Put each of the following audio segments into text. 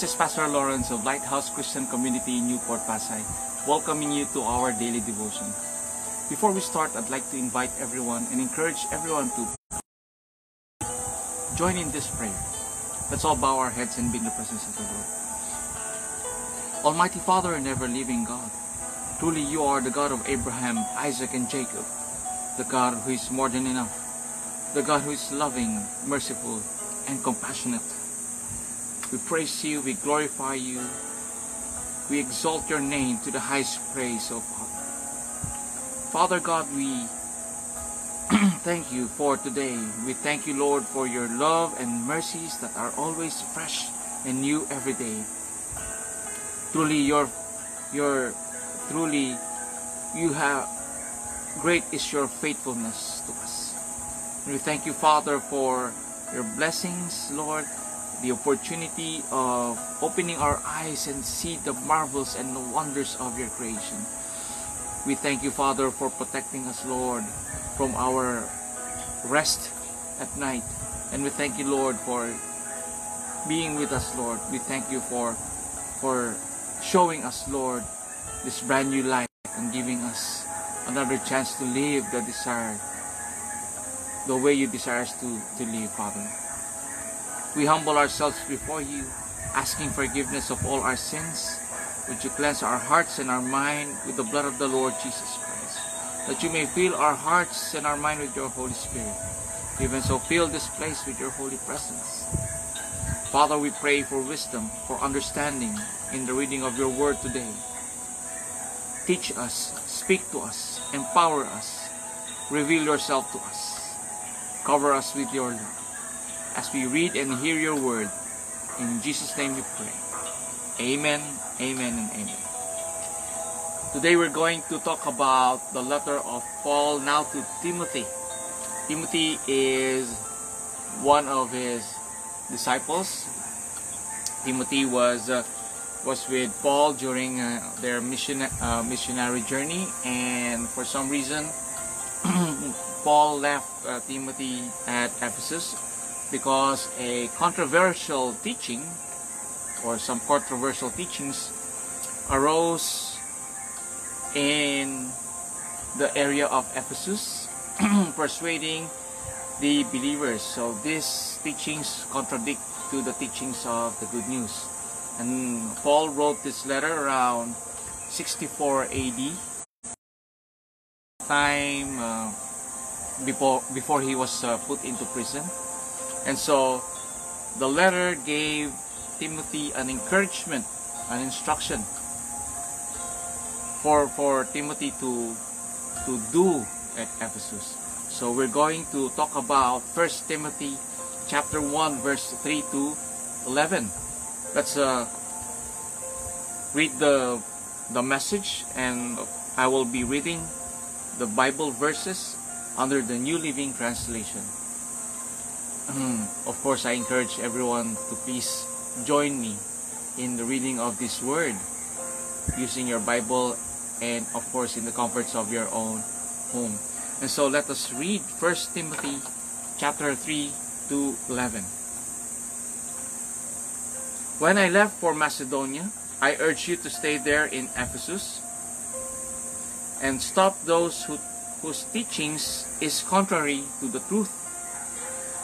This is Pastor Lawrence of Lighthouse Christian Community in Newport, Pasay, welcoming you to our daily devotion. Before we start, I'd like to invite everyone and encourage everyone to join in this prayer. Let's all bow our heads and be in the presence of the Lord. Almighty Father and ever living God, truly you are the God of Abraham, Isaac, and Jacob, the God who is more than enough, the God who is loving, merciful, and compassionate. We praise you, we glorify you, we exalt your name to the highest praise, O Father. Father God, we thank you for today. We thank you, Lord, for your love and mercies that are always fresh and new every day. Truly, your, your, truly, you have, great is your faithfulness to us. And we thank you, Father, for your blessings, Lord, the opportunity of opening our eyes and see the marvels and the wonders of your creation. We thank you, Father, for protecting us, Lord, from our rest at night. And we thank you, Lord, for being with us, Lord. We thank you for for showing us, Lord, this brand new life and giving us another chance to live the desire, the way you desire us to, to live, Father. We humble ourselves before you, asking forgiveness of all our sins. Would you cleanse our hearts and our mind with the blood of the Lord Jesus Christ? That you may fill our hearts and our mind with your Holy Spirit. Even so, fill this place with your holy presence. Father, we pray for wisdom, for understanding in the reading of your word today. Teach us, speak to us, empower us, reveal yourself to us. Cover us with your love as we read and hear your word. In Jesus' name we pray. Amen, amen, and amen. Today we're going to talk about the letter of Paul now to Timothy. Timothy is one of his disciples. Timothy was uh, was with Paul during uh, their mission uh, missionary journey, and for some reason, Paul left uh, Timothy at Ephesus because a controversial teaching or some controversial teachings arose in the area of Ephesus, persuading the believers. So these teachings contradict to the teachings of the good news. And Paul wrote this letter around 64 AD, time uh, before before he was uh, put into prison. And so the letter gave Timothy an encouragement, an instruction for for Timothy to to do at Ephesus. So we're going to talk about 1 Timothy chapter 1 verse 3 to 11. Let's uh, read the the message and I will be reading the Bible verses under the New Living Translation. of course, I encourage everyone to please join me in the reading of this word using your Bible and of course in the comforts of your own home. And so let us read 1 Timothy chapter 3 to 11. When I left for Macedonia, I urged you to stay there in Ephesus and stop those who, whose teachings is contrary to the truth.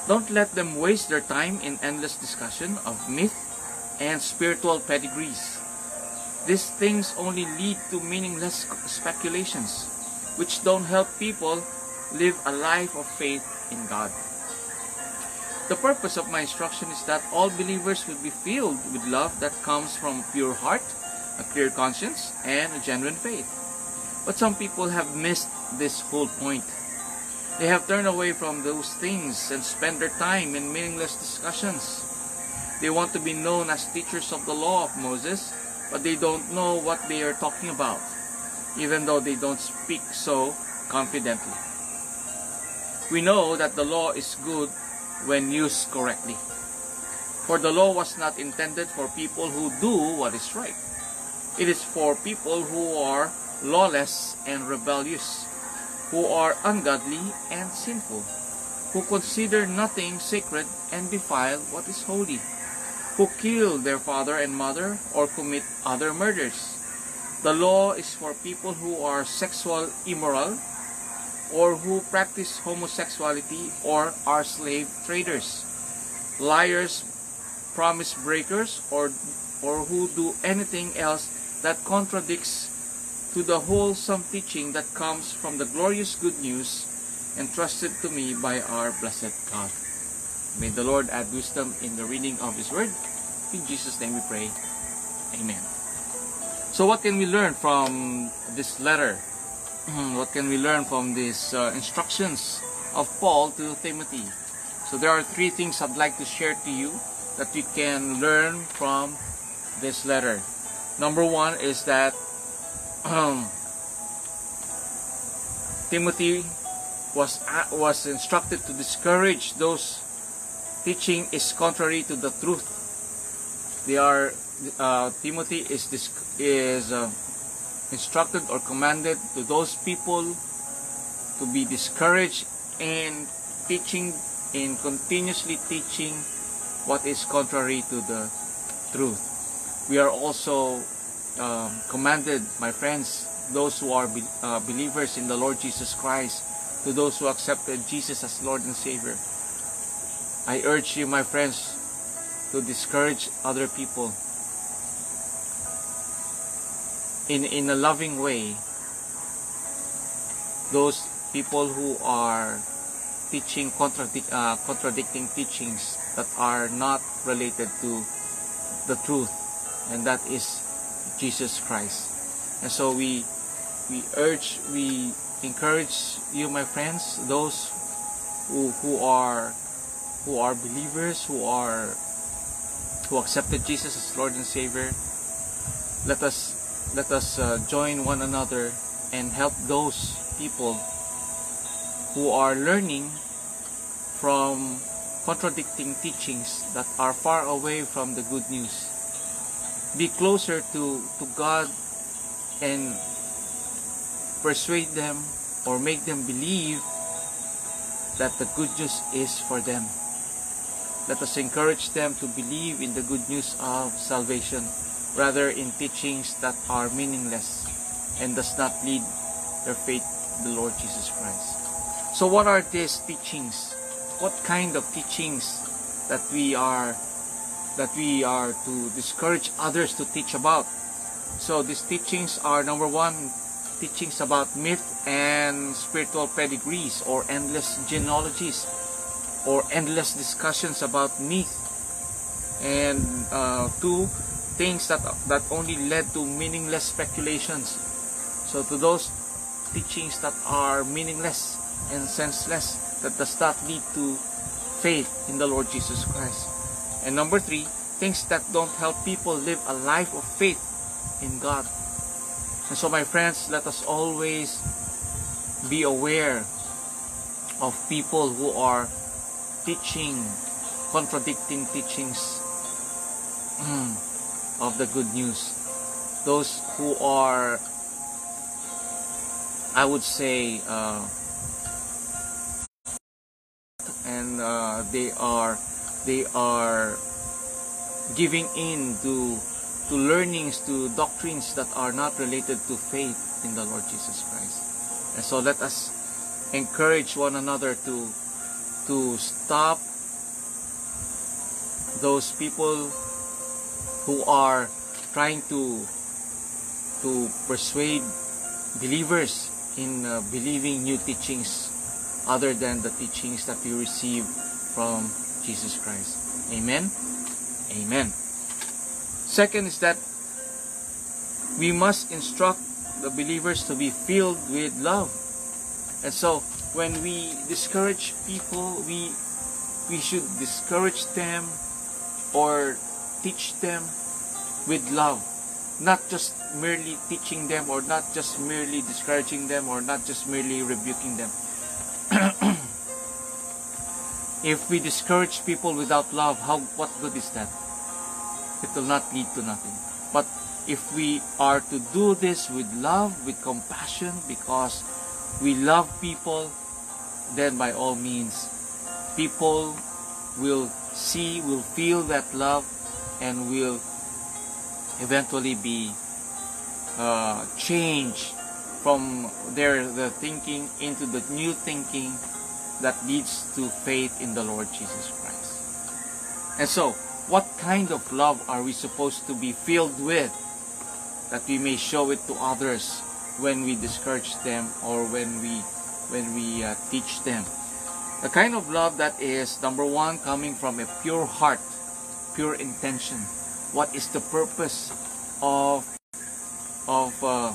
Don't let them waste their time in endless discussion of myth and spiritual pedigrees. These things only lead to meaningless speculations, which don't help people live a life of faith in God. The purpose of my instruction is that all believers will be filled with love that comes from a pure heart, a clear conscience, and a genuine faith. But some people have missed this whole point. They have turned away from those things and spent their time in meaningless discussions. They want to be known as teachers of the law of Moses, but they don't know what they are talking about, even though they don't speak so confidently. We know that the law is good when used correctly. For the law was not intended for people who do what is right. It is for people who are lawless and rebellious, who are ungodly and sinful, who consider nothing sacred and defile what is holy, who kill their father and mother or commit other murders. The law is for people who are sexual immoral or who practice homosexuality or are slave traders, liars, promise breakers, or, or who do anything else that contradicts to the wholesome teaching that comes from the glorious good news entrusted to me by our blessed God. May the Lord add wisdom in the reading of His Word. In Jesus' name we pray. Amen. So what can we learn from this letter? what can we learn from these uh, instructions of Paul to Timothy? So there are three things I'd like to share to you that you can learn from this letter. Number one is that Timothy was uh, was instructed to discourage those teaching is contrary to the truth. They are uh, Timothy is is uh, instructed or commanded to those people to be discouraged in teaching in continuously teaching what is contrary to the truth. We are also um, commanded, my friends, those who are be, uh, believers in the Lord Jesus Christ, to those who accepted Jesus as Lord and Savior. I urge you, my friends, to discourage other people in in a loving way those people who are teaching contradic uh, contradicting teachings that are not related to the truth and that is Jesus Christ and so we we urge we encourage you my friends those who, who are who are believers who are who accepted Jesus as Lord and Savior let us let us uh, join one another and help those people who are learning from contradicting teachings that are far away from the good news. Be closer to, to God and persuade them or make them believe that the good news is for them. Let us encourage them to believe in the good news of salvation rather in teachings that are meaningless and does not lead their faith to the Lord Jesus Christ. So what are these teachings? What kind of teachings that we are that we are to discourage others to teach about? So these teachings are number one, teachings about myth and spiritual pedigrees or endless genealogies or endless discussions about myth and uh, two things that that only led to meaningless speculations. So to those teachings that are meaningless and senseless, that does not lead to faith in the Lord Jesus Christ. And number three, things that don't help people live a life of faith in God. And so my friends, let us always be aware of people who are teaching contradicting teachings of the good news. Those who are, I would say, uh, and uh, they are they are giving in to to learnings to doctrines that are not related to faith in the Lord Jesus Christ. And so let us encourage one another to to stop those people who are trying to to persuade believers in uh, believing new teachings other than the teachings that we receive from Jesus Christ. Amen. Amen. Second is that we must instruct the believers to be filled with love. And so when we discourage people, we we should discourage them or teach them with love not just merely teaching them or not just merely discouraging them or not just merely rebuking them if we discourage people without love how what good is that? It will not lead to nothing. But if we are to do this with love with compassion because we love people then by all means people will see will feel that love and will eventually be uh, changed from their the thinking into the new thinking that leads to faith in the Lord Jesus Christ. And so, what kind of love are we supposed to be filled with that we may show it to others when we discourage them or when we when we uh, teach them? The kind of love that is number one coming from a pure heart, pure intention. What is the purpose of of uh,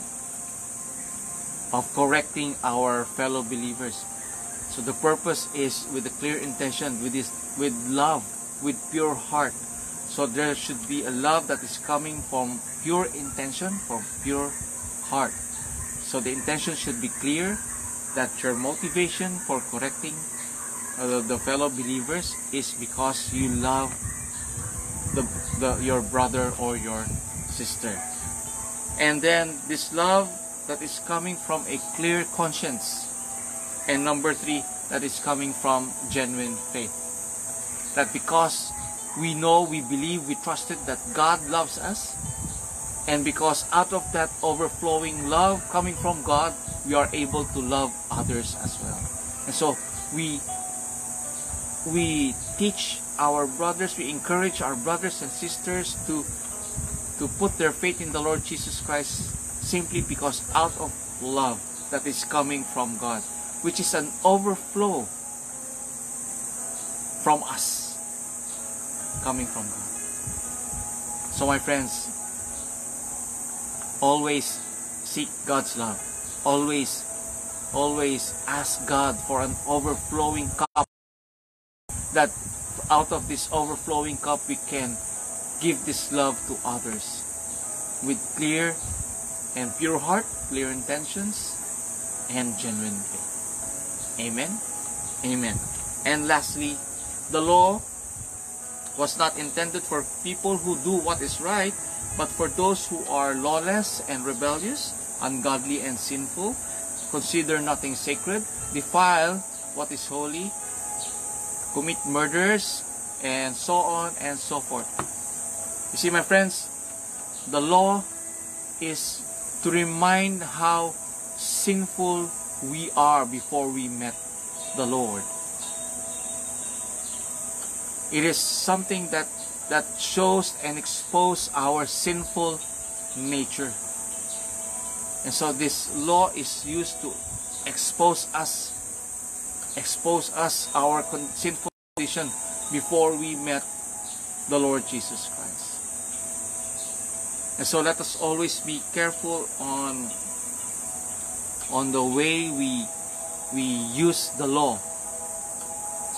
of correcting our fellow believers? So the purpose is with a clear intention, with this, with love, with pure heart. So there should be a love that is coming from pure intention, from pure heart. So the intention should be clear that your motivation for correcting uh, the fellow believers is because you love the, the your brother or your sister. And then this love that is coming from a clear conscience. And number three, that is coming from genuine faith. That because we know, we believe, we trusted that God loves us, and because out of that overflowing love coming from God, we are able to love others as well. And so we we teach our brothers, we encourage our brothers and sisters to to put their faith in the Lord Jesus Christ simply because out of love that is coming from God, which is an overflow from us coming from God. So my friends, always seek God's love. Always, always ask God for an overflowing cup that out of this overflowing cup we can give this love to others with clear and pure heart, clear intentions, and genuine faith. Amen? Amen. And lastly, the law was not intended for people who do what is right, but for those who are lawless and rebellious, ungodly and sinful, consider nothing sacred, defile what is holy, commit murders, and so on and so forth. You see, my friends, the law is to remind how sinful we are before we met the Lord. It is something that that shows and exposes our sinful nature. And so this law is used to expose us expose us our sinful condition before we met the Lord Jesus Christ. And so let us always be careful on on the way we we use the law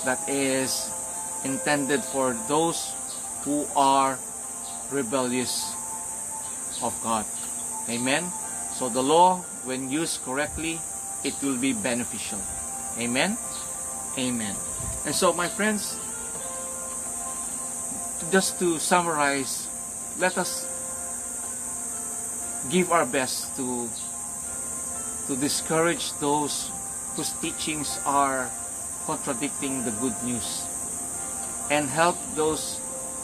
that is intended for those who are rebellious of God. Amen. So the law when used correctly it will be beneficial. Amen? Amen. And so, my friends, just to summarize, let us give our best to to discourage those whose teachings are contradicting the good news and help those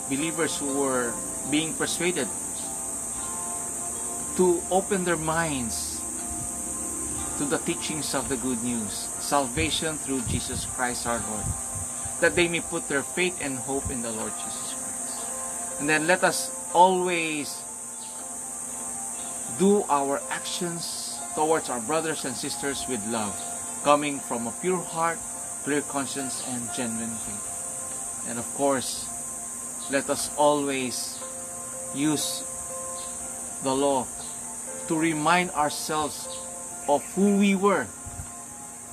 believers who were being persuaded to open their minds to the teachings of the good news, salvation through Jesus Christ our Lord, that they may put their faith and hope in the Lord Jesus Christ. And then let us always do our actions towards our brothers and sisters with love, coming from a pure heart, clear conscience, and genuine faith. And of course, let us always use the law to remind ourselves of who we were,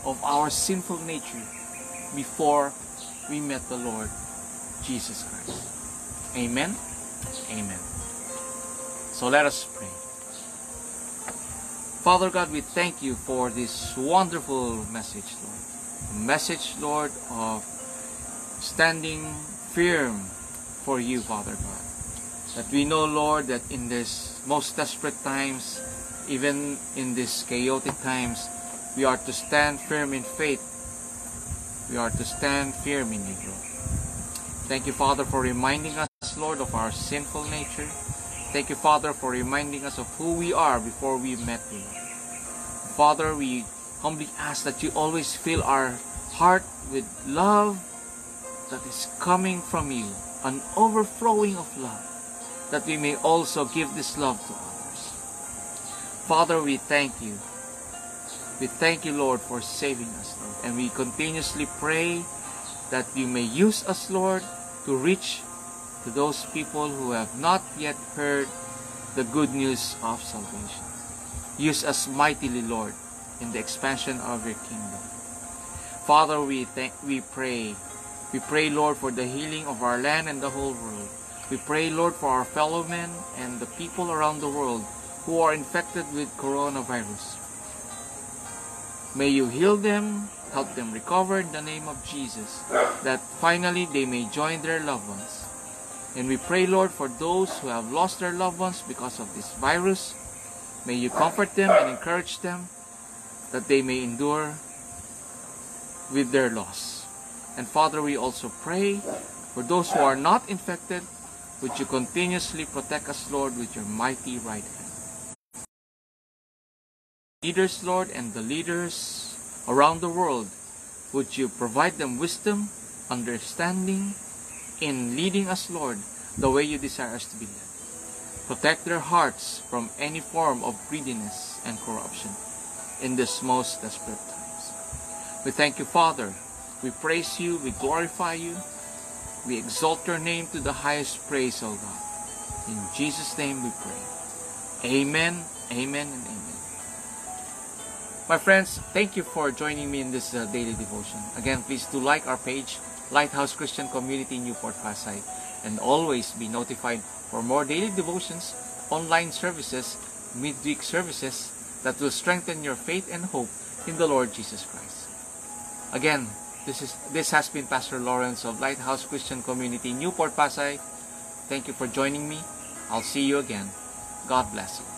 of our sinful nature before we met the Lord Jesus Christ. Amen. Amen. So let us pray. Father God, we thank you for this wonderful message, Lord. Message, Lord, of standing firm for you, Father God. That we know, Lord, that in this most desperate times, even in these chaotic times, we are to stand firm in faith. We are to stand firm in you, Lord. Thank you, Father, for reminding us, Lord, of our sinful nature. Thank you, Father, for reminding us of who we are before we met you. Father, we humbly ask that you always fill our heart with love that is coming from you, an overflowing of love, that we may also give this love to others. Father, we thank you. We thank you, Lord, for saving us, Lord. And we continuously pray that you may use us, Lord, to reach to those people who have not yet heard the good news of salvation. Use us mightily, Lord, in the expansion of your kingdom. Father, we thank, we pray. We pray, Lord, for the healing of our land and the whole world. We pray, Lord, for our fellow men and the people around the world who are infected with coronavirus. May you heal them, help them recover in the name of Jesus, that finally they may join their loved ones. And we pray, Lord, for those who have lost their loved ones because of this virus. May you comfort them and encourage them that they may endure with their loss. And Father, we also pray for those who are not infected, would you continuously protect us, Lord, with your mighty right hand. Leaders, Lord, and the leaders around the world, would you provide them wisdom, understanding, in leading us, Lord, the way you desire us to be led. Protect their hearts from any form of greediness and corruption in this most desperate times. We thank you, Father. We praise you, we glorify you, we exalt your name to the highest praise, O God. In Jesus' name we pray. Amen, amen, and amen. My friends, thank you for joining me in this uh, daily devotion. Again, please do like our page, Lighthouse Christian Community Newport Pasay, and always be notified for more daily devotions, online services, midweek services that will strengthen your faith and hope in the Lord Jesus Christ. Again, this is this has been Pastor Lawrence of Lighthouse Christian Community Newport Pasay. Thank you for joining me. I'll see you again. God bless you.